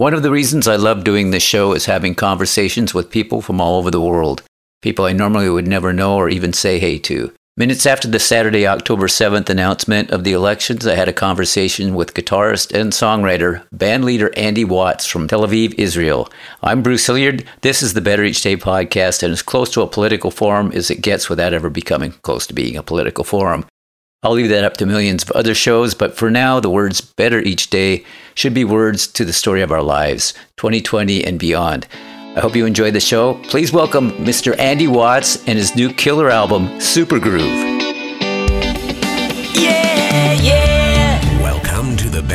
One of the reasons I love doing this show is having conversations with people from all over the world, people I normally would never know or even say hey to. Minutes after the Saturday, October 7th announcement of the elections, I had a conversation with guitarist and songwriter, bandleader Andy Watts from Tel Aviv, Israel. I'm Bruce Hilliard. This is the Better Each Day podcast, and as close to a political forum as it gets without ever becoming close to being a political forum. I'll leave that up to millions of other shows, but for now, the words better each day should be words to the story of our lives, 2020 and beyond. I hope you enjoy the show. Please welcome Mr. Andy Watts and his new killer album, Super Groove.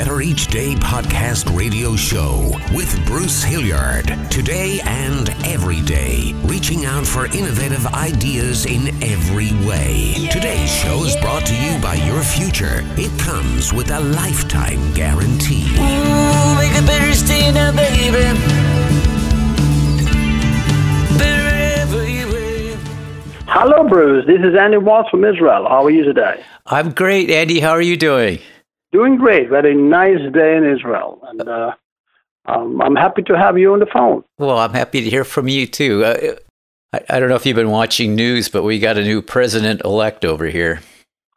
Better Each Day podcast radio show with Bruce Hilliard. Today and every day, reaching out for innovative ideas in every way. Yeah, Today's show is brought to you by your future. It comes with a lifetime guarantee. Ooh, make a better stay now, baby. Hello, Bruce. This is Andy Watts from Israel. How are you today? I'm great, Andy. How are you doing? Doing great. Very nice day in Israel. And uh, um, I'm happy to have you on the phone. Well, I'm happy to hear from you too. Uh, I, I don't know if you've been watching news, but we got a new president elect over here.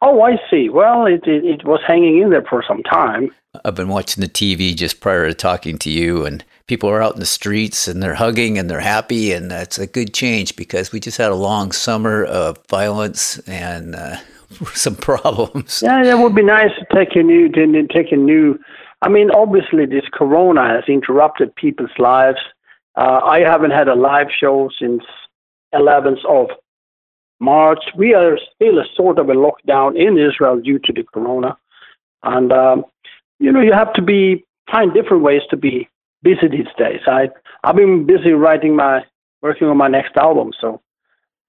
Oh, I see. Well, it, it, it was hanging in there for some time. I've been watching the TV just prior to talking to you, and people are out in the streets and they're hugging and they're happy, and that's a good change because we just had a long summer of violence and uh, some problems. Yeah, it would be nice to take a new, to take a new. I mean, obviously, this Corona has interrupted people's lives. Uh, I haven't had a live show since 11th of March. We are still a sort of a lockdown in Israel due to the Corona, and um, you know, you have to be find different ways to be busy these days. I I've been busy writing my working on my next album, so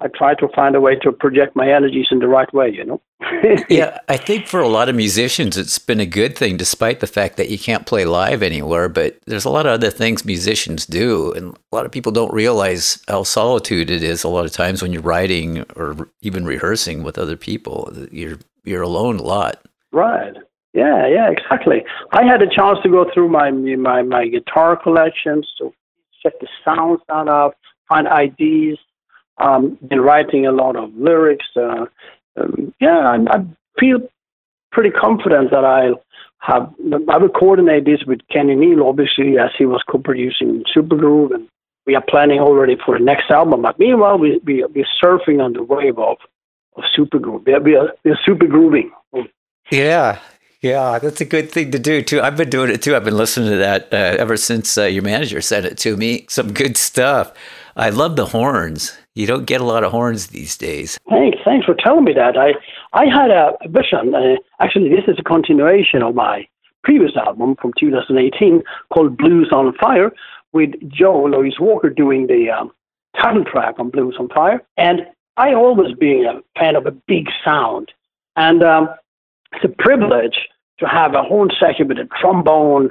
I try to find a way to project my energies in the right way, you know? yeah, I think for a lot of musicians, it's been a good thing, despite the fact that you can't play live anywhere. But there's a lot of other things musicians do. And a lot of people don't realize how solitude it is a lot of times when you're writing or even rehearsing with other people. You're, you're alone a lot. Right. Yeah, yeah, exactly. I had a chance to go through my my, my guitar collections to check the sounds out of, find ideas, um, been writing a lot of lyrics. Uh, um, yeah, I, I feel pretty confident that I'll have. I will coordinate this with Kenny Neal, obviously, as he was co-producing Supergroove, and we are planning already for the next album. But meanwhile, we we we're surfing on the wave of of Supergroove. We are, we are, we are super grooving. Yeah, yeah, that's a good thing to do too. I've been doing it too. I've been listening to that uh, ever since uh, your manager sent it to me. Some good stuff. I love the horns. You don't get a lot of horns these days. Thanks, thanks for telling me that. I I had a vision. Uh, actually, this is a continuation of my previous album from 2018 called Blues on Fire, with Joe Louis Walker doing the um, title track on Blues on Fire. And I always been a fan of a big sound, and um, it's a privilege to have a horn section with a trombone,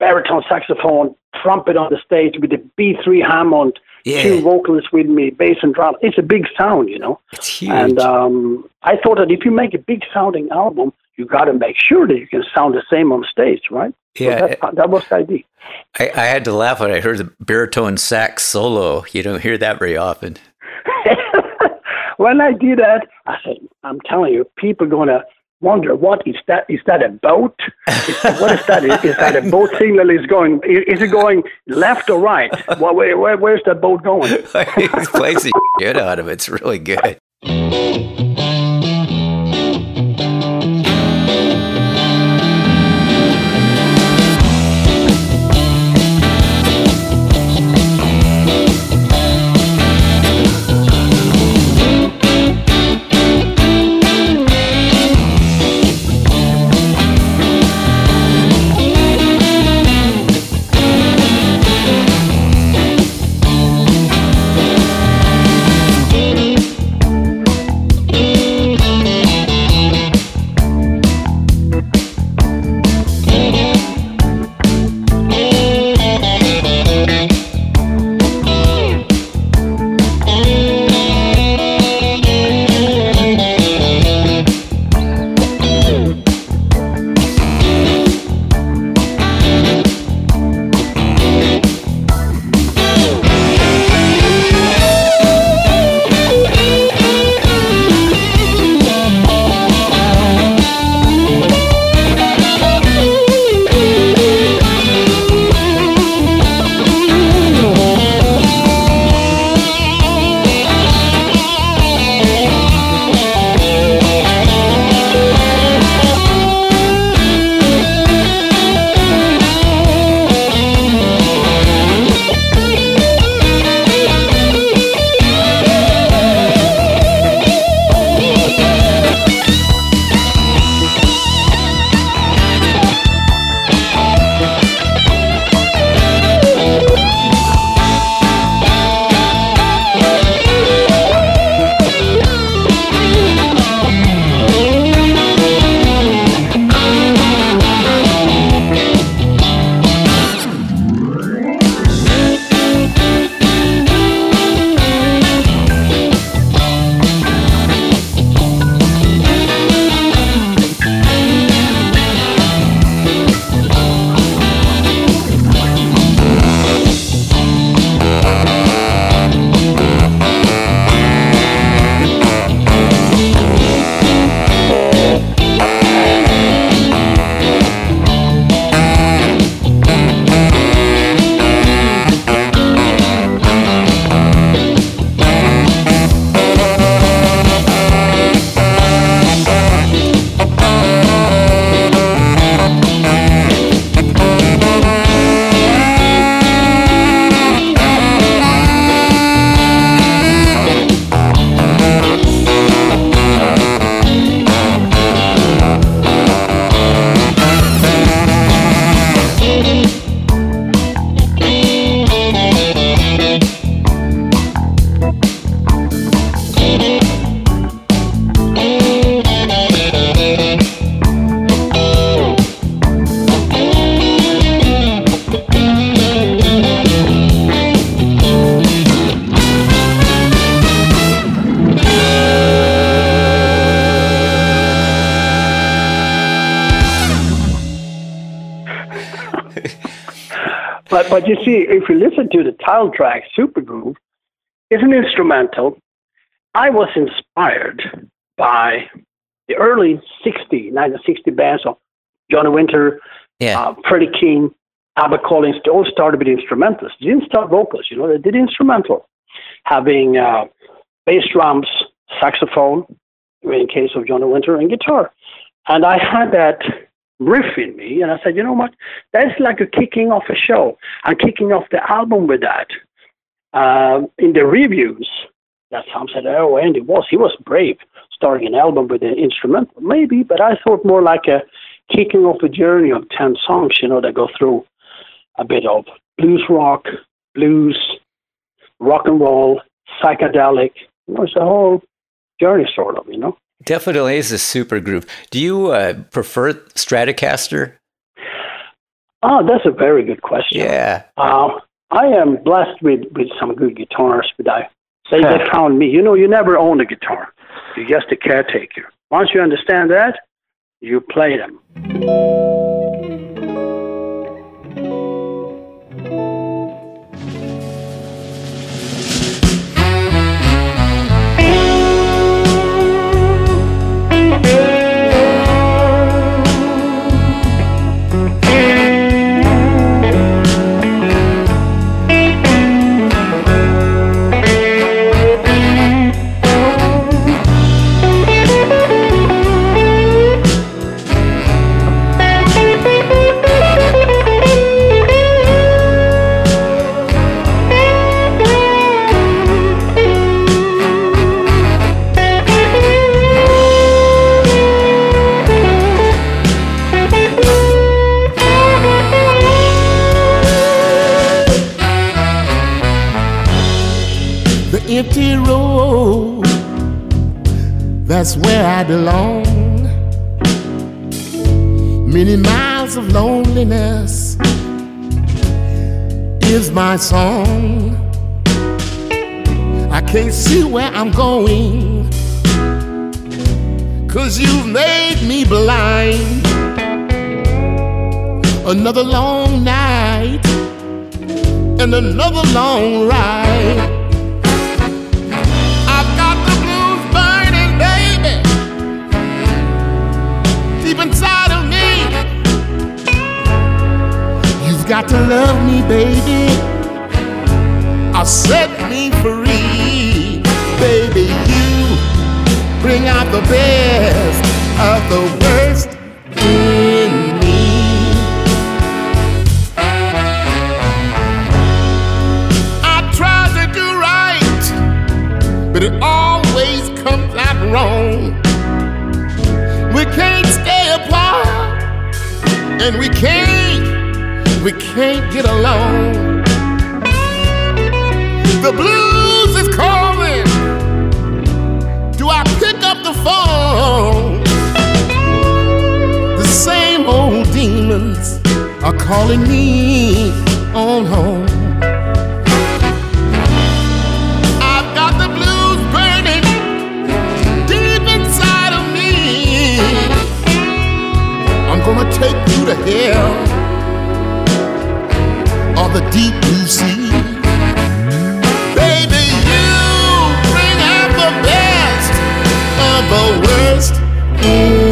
baritone saxophone, trumpet on the stage with a B3 Hammond yeah. two vocalists with me, bass and drum. It's a big sound, you know. It's huge. And um, I thought that if you make a big sounding album, you got to make sure that you can sound the same on stage, right? Yeah, so that, that, was the idea. I, I had to laugh when I heard the baritone sax solo. You don't hear that very often. when I did that, I said, "I'm telling you, people are going to wonder what is that? Is that a boat? Is, what is that? Is, is that a boat signal? Is going? Is it going left or right? Where, where, where's that boat going? Playing the shit out of it. It's really good. But you see, if you listen to the title track, Super Groove, it's an instrumental. I was inspired by the early 60, 1960 bands of Johnny Winter, Yeah. uh, Freddie King, Albert Collins. They all started with instrumentals. They didn't start vocals, you know, they did instrumental, having uh, bass drums, saxophone, in case of Johnny Winter, and guitar. And I had that riff in me, and I said, you know what? That's like a kicking off a show. I'm kicking off the album with that. Um, in the reviews, that some said, oh, Andy was he was brave starting an album with an instrumental, maybe, but I thought more like a kicking off a journey of ten songs, you know, that go through a bit of blues rock, blues, rock and roll, psychedelic. Know, it's a whole journey, sort of, you know. Definitely is a super groove. Do you uh, prefer Stratocaster? Oh, that's a very good question. Yeah. Uh, I am blessed with, with some good guitars, but I say they found me. You know, you never own a guitar. You're just a caretaker. Once you understand that, you play them. I'm going. Cause you've made me blind. Another long night and another long ride. I've got the blues burning, baby, deep inside of me. You've got to love me, baby, or set me free. Bring out the best of the worst in me. I try to do right but it always comes out wrong. We can't stay apart, and we can't, we can't get along. The blues the phone? The same old demons are calling me on home. I've got the blues burning deep inside of me. I'm gonna take you to hell or the deep blue sea. The worst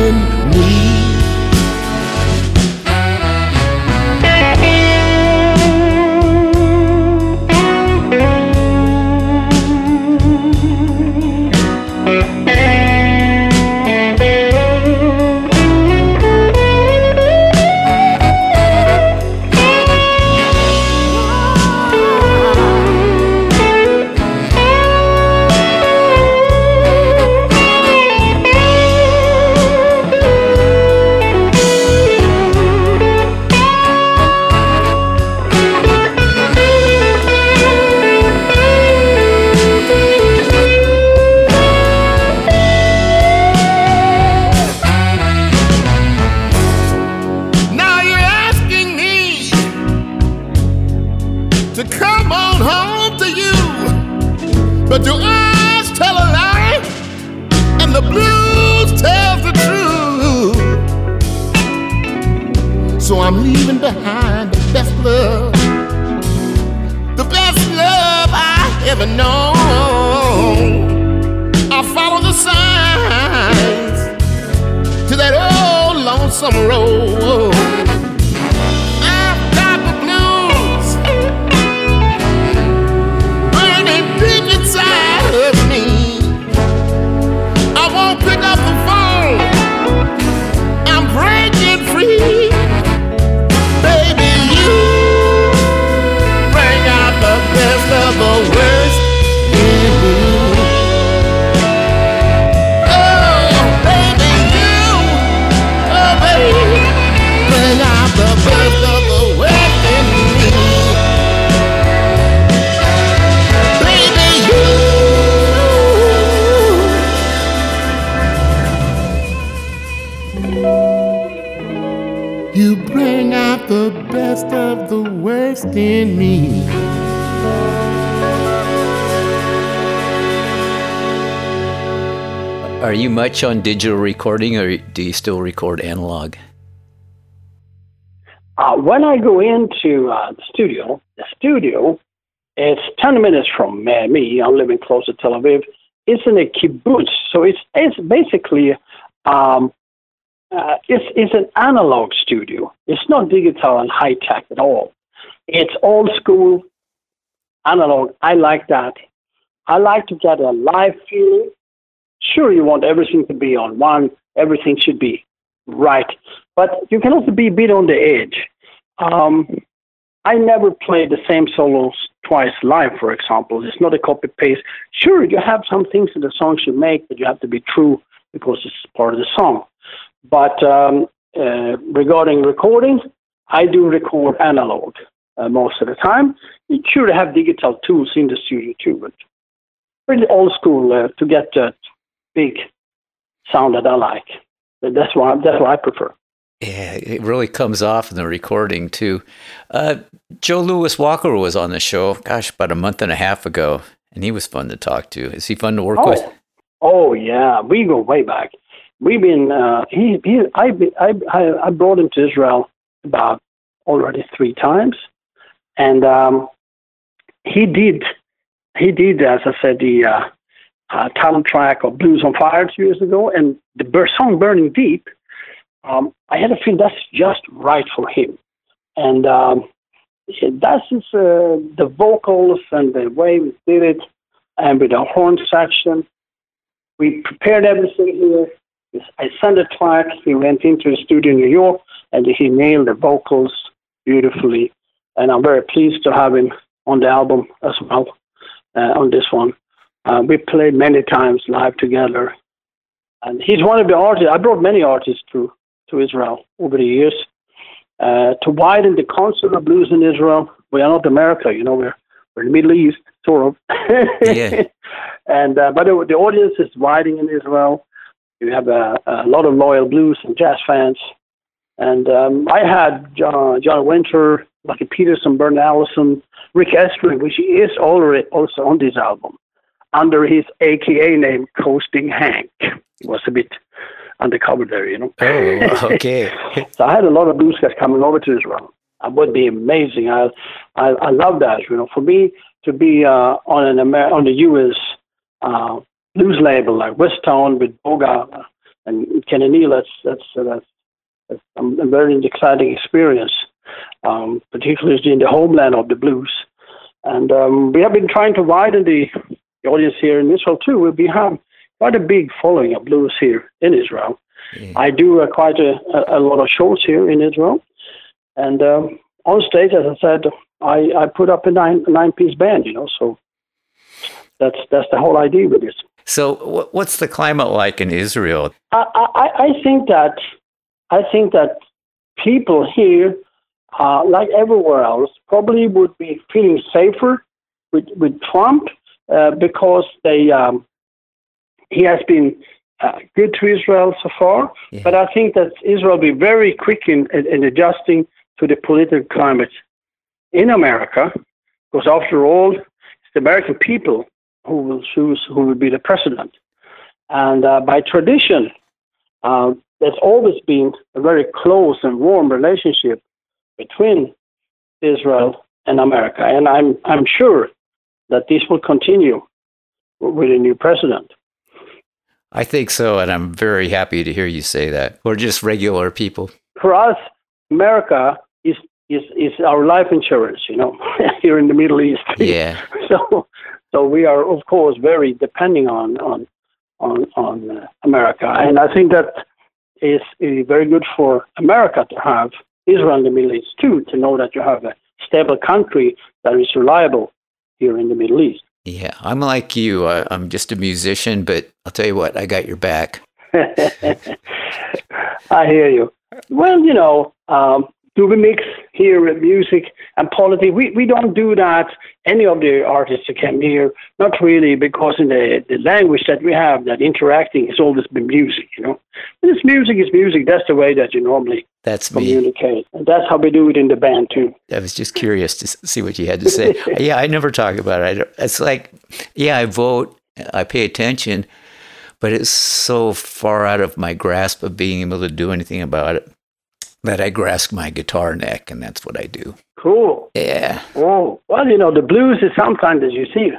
never known. I follow the signs to that old lonesome road. You bring out the best of the worst in me. Are you much on digital recording or do you still record analog? Uh, when I go into uh, the studio, the studio, it's 10 minutes from uh, me. I'm living close to Tel Aviv. It's in a kibbutz, so it's it's basically um, uh, it's it's an analog studio. It's not digital and high tech at all. It's old school analog. I like that. I like to get a live feeling. Sure, you want everything to be on one. Everything should be right, but you can also be a bit on the edge. Um, I never play the same solos twice live, for example. It's not a copy paste. Sure, you have some things in the songs you make that you have to be true because it's part of the song. But um, uh, regarding recording, I do record analog uh, most of the time. You should have digital tools in the studio too, but pretty old school uh, to get that big sound that I like. That's what that's what I prefer. Yeah, it really comes off in the recording too. Uh, Joe Louis Walker was on the show, gosh, about a month and a half ago, and he was fun to talk to. Is he fun to work Oh, with? oh yeah, we go way back. We've been uh, he he I, I I brought him to Israel about already three times, and um, he did he did as I said the uh, uh, talent track of Blues on Fire two years ago, and the bur- song Burning Deep. Um, I had a feel that's just right for him, and um, that's his, uh, the vocals and the way we did it, and with the horn section. We prepared everything here. I sent a track. He went into the studio in New York and he nailed the vocals beautifully. And I'm very pleased to have him on the album as well uh, on this one. Uh, we played many times live together. And he's one of the artists. I brought many artists to, to Israel over the years uh, to widen the concept of blues in Israel. We are not America, you know, we're, we're in the Middle East, sort of. Yeah. and uh, but the, the audience is widening in Israel. You have a, a lot of loyal blues and jazz fans. And um, I had John, John Winter, Lucky Peterson, Bernard Allison, Rick Astley, which is already also on this album, under his AKA name, Coasting Hank. He was a bit undercover there, you know. Oh, okay. So I had a lot of blues guys coming over to Israel. It would be amazing. I, I, I love that. You know, for me to be uh, on an Amer- on the U.S. Uh, blues label like Westtown with Boga and Kenny Neal, that's that's uh, that's, that's a very exciting experience, um, particularly in the homeland of the blues. And um, we have been trying to widen the, the audience here in Israel too. We have quite a big following of blues here in Israel. Yeah. I do uh, quite a, a, a lot of shows here in Israel. And um, on stage, as I said, I, I put up a nine nine piece band, you know. So that's that's the whole idea with this. So, what's the climate like in Israel? I, I, I think that I think that people here, uh, like everywhere else, probably would be feeling safer with with Trump uh, because they um, he has been uh, good to Israel so far. Yeah. But I think that Israel will be very quick in, in, in adjusting to the political climate in America, because after all, it's the American people who will choose who will be the president. And uh, by tradition, uh, there's always been a very close and warm relationship between Israel and America. And I'm I'm sure that this will continue with a new president. I think so, and I'm very happy to hear you say that. We're just regular people. For us, America is is is our life insurance, you know, here in the Middle East. Yeah. so so we are of course very depending on on on on uh, America, and I think that is uh, very good for America to have Israel in the Middle East too, to know that you have a stable country that is reliable here in the Middle East. Yeah, I'm like you. Uh, I'm just a musician, but I'll tell you what, I got your back. I hear you. Well, you know, um, do we mix here with music and politics? We, we don't do that. Any of the artists that came here, not really, because in the, the language that we have, that interacting has always been music, you know. And it's music is music. That's the way that you normally That's me. communicate. And that's how we do it in the band, too. I was just curious to see what you had to say. yeah, I never talk about it. It's like, yeah, I vote, I pay attention, but it's so far out of my grasp of being able to do anything about it that I grasp my guitar neck, and that's what I do. Cool. Yeah. Oh, well, you know, the blues is sometimes as you see.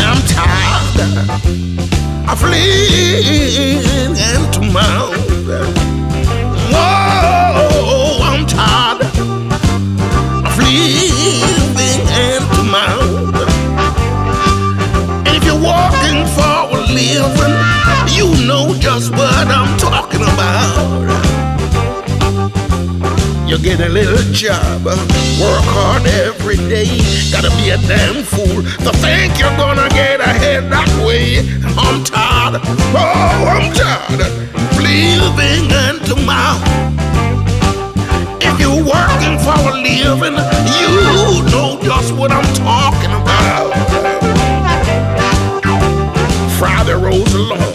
I'm tired of living just what I'm talking about. You get a little job, work hard every day. Gotta be a damn fool to think you're gonna get ahead that way. I'm tired, oh, I'm tired of living hand to. If you're working for a living, you know just what I'm talking about. Friday rolls along,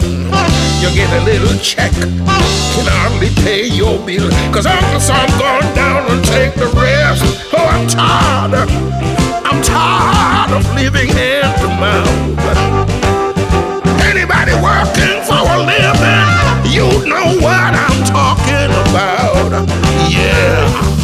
you get a little check. Can hardly pay your bill, cause Uncle Sam gone down and take the rest. Oh, I'm tired, I'm tired of living hand to mouth. Anybody working for a living, you know what I'm talking about. Yeah.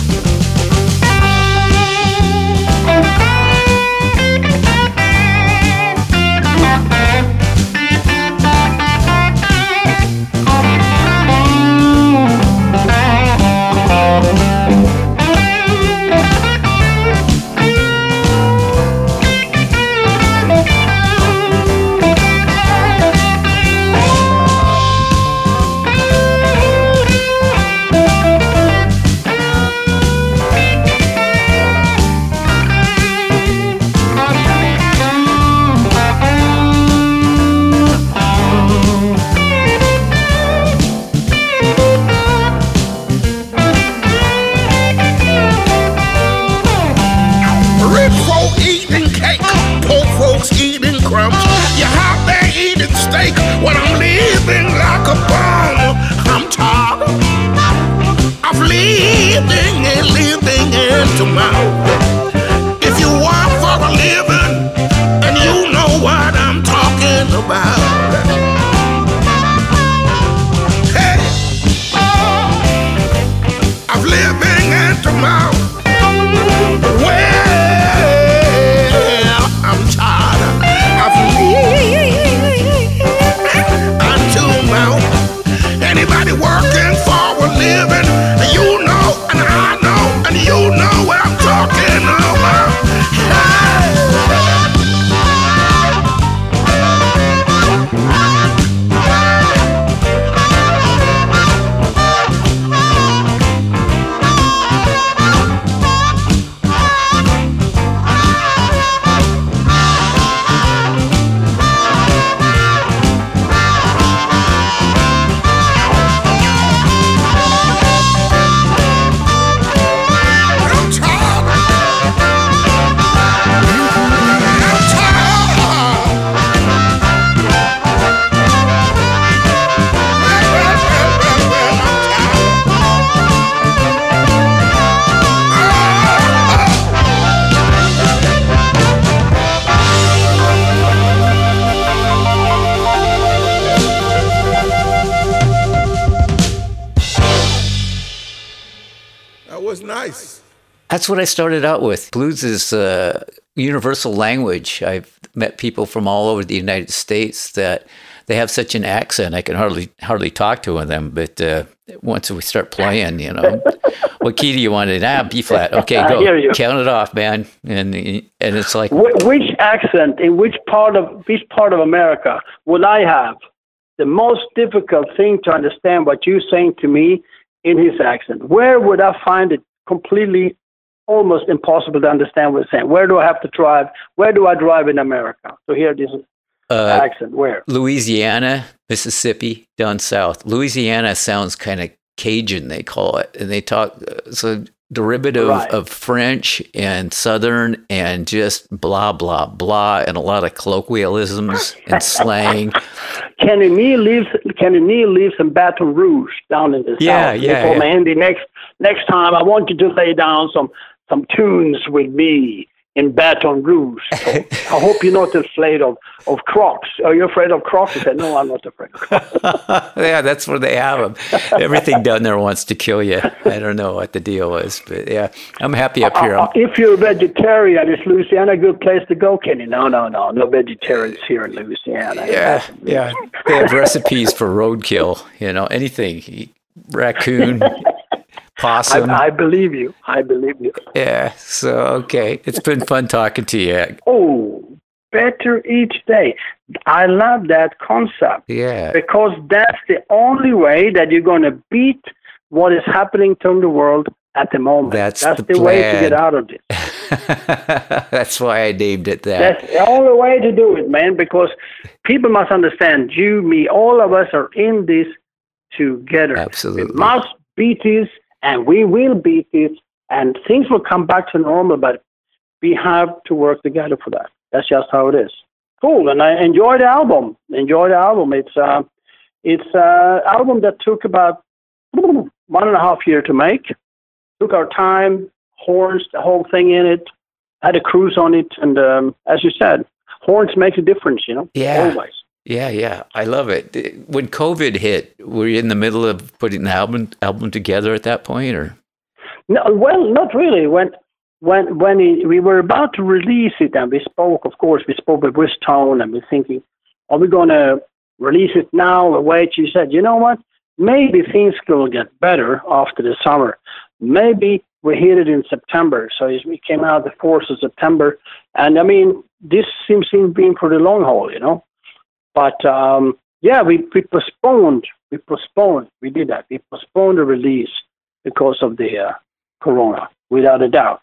That's what I started out with. Blues is a universal language. I've met people from all over the United States that they have such an accent I can hardly hardly talk to them. But uh, once we start playing, you know, what key do you want it? Ah, B flat. Okay, go. Count it off, man. And and it's like Wh- which accent in which part of which part of America would I have the most difficult thing to understand what you're saying to me in his accent? Where would I find it completely almost impossible to understand what he's saying? Where do I have to drive? Where do I drive in America So hear this uh, accent? Where? Louisiana, Mississippi, down south. Louisiana sounds kind of Cajun, they call it, and they talk uh, so derivative Right. of French and Southern and just blah blah blah, and a lot of colloquialisms and slang. Kenny Neal lives. Kenny Neal lives in Baton Rouge, down in the Yeah, south. yeah, He yeah. Andy, next next time I want you to lay down some some tunes with me in Baton Rouge. So I hope you're not afraid of of Crocs. Are you afraid of Crocs? I said, No, I'm not afraid. Of Crocs. yeah, that's where they have them. Everything down there wants to kill you. I don't know what the deal is, but yeah, I'm happy up here. Uh, I'm- if you're a vegetarian, is Louisiana a good place to go, Kenny? No, no, no, no vegetarians here in Louisiana. Yeah, yeah. They have recipes for roadkill. You know, anything, raccoon, possum. I, I believe you. I believe you. yeah. So okay, it's been fun talking to you. Oh, better each day. I love that concept Yeah. because that's the only way that you're going to beat what is happening to the world at the moment. That's that's the the, way to get out of this. That's why I named it that. That's the only way to do it, man. Because people must understand, you, me, all of us are in this together. Absolutely. We must beat this, and we will beat this, and things will come back to normal. But we have to work together for that. That's just how it is. Cool, and I enjoy the album. Enjoy the album. It's uh, it's an album that took about one and a half year to make. Took our time, horns, the whole thing in it. Had a cruise on it, and um, as you said, horns makes a difference. You know, Yeah. always. Yeah, yeah, I love it. When COVID hit, were you in the middle of putting the album album together at that point, or? No, well, not really. When when when it, we were about to release it, and we spoke, of course, we spoke with Tone, and we're thinking, are we going to release it now or wait? She said, you know what? Maybe things will get better after the summer. Maybe we hit it in September. So we came out the 4th of September. And I mean, this seems to be for the long haul, you know. But um, yeah, we, we postponed. We postponed. We did that. We postponed the release because of the uh, corona, without a doubt.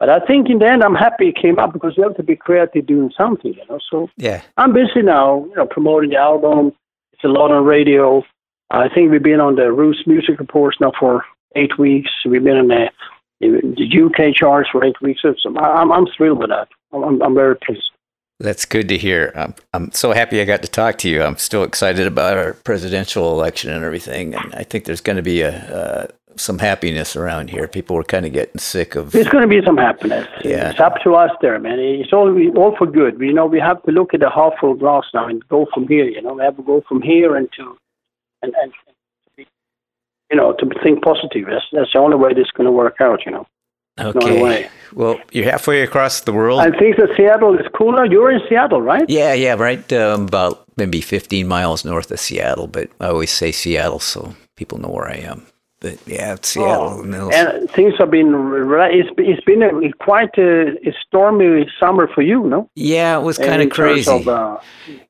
But I think in the end, I'm happy it came up because you have to be creative doing something, you know. So Yeah. I'm busy now, you know, promoting the album. It's a lot on radio. I think we've been on the Roots Music Reports now for eight weeks. We've been in the, the UK charts for eight weeks. So I'm, I'm thrilled with that. I'm, I'm very pleased. That's good to hear. I'm, I'm so happy I got to talk to you. I'm still excited about our presidential election and everything. And I think there's going to be a, uh, some happiness around here. People were kind of getting sick of. There's going to be some happiness. Yeah. It's up to us there, man. It's all all for good. We you know we have to look at the half full glass now and go from here. You know, we have to go from here and to and and you know to think positive. That's that's the only way this is going to work out. You know. Okay. Well, you're halfway across the world. I think that Seattle is cooler. You're in Seattle, right? yeah, yeah, right. Um, about maybe 15 miles north of Seattle, but I always say Seattle so people know where I am. But yeah, it's Seattle. the middle. Oh. And things have been. It's it's been a, quite a, a stormy summer for you, no? yeah, it was kind In of crazy. of, uh,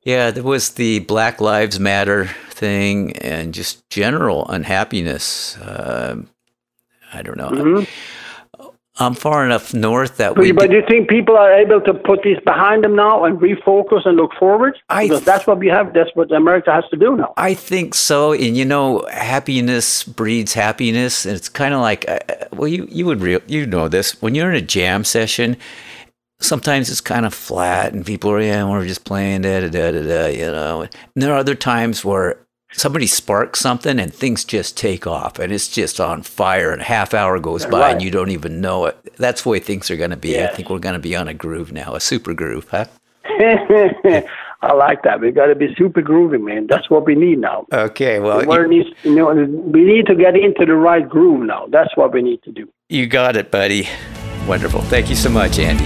Yeah, there was the Black Lives Matter thing and just general unhappiness. Um I don't know. Mhm. I'm far enough north that But, we. but do you think people are able to put this behind them now and refocus and look forward? I because that's what we have. That's what America has to do now. I think so, and you know, happiness breeds happiness, and it's kind of like, uh, well, you you would real you know this when you're in a jam session. Sometimes it's kind of flat, and people are yeah, we're just playing da da da da da, you know. And there are other times where somebody sparks something and things just take off, and it's just on fire, and a half hour goes by, and you don't even know it. That's the way things are going to be. I think we're going to be on a groove now, a super groove, huh? I like that. We got to be super groovy, man. That's what we need now. Okay, well, The word needs, you know, we need to get into the right groove now. That's what we need to do. you got it, buddy. Wonderful. Thank you so much, Andy.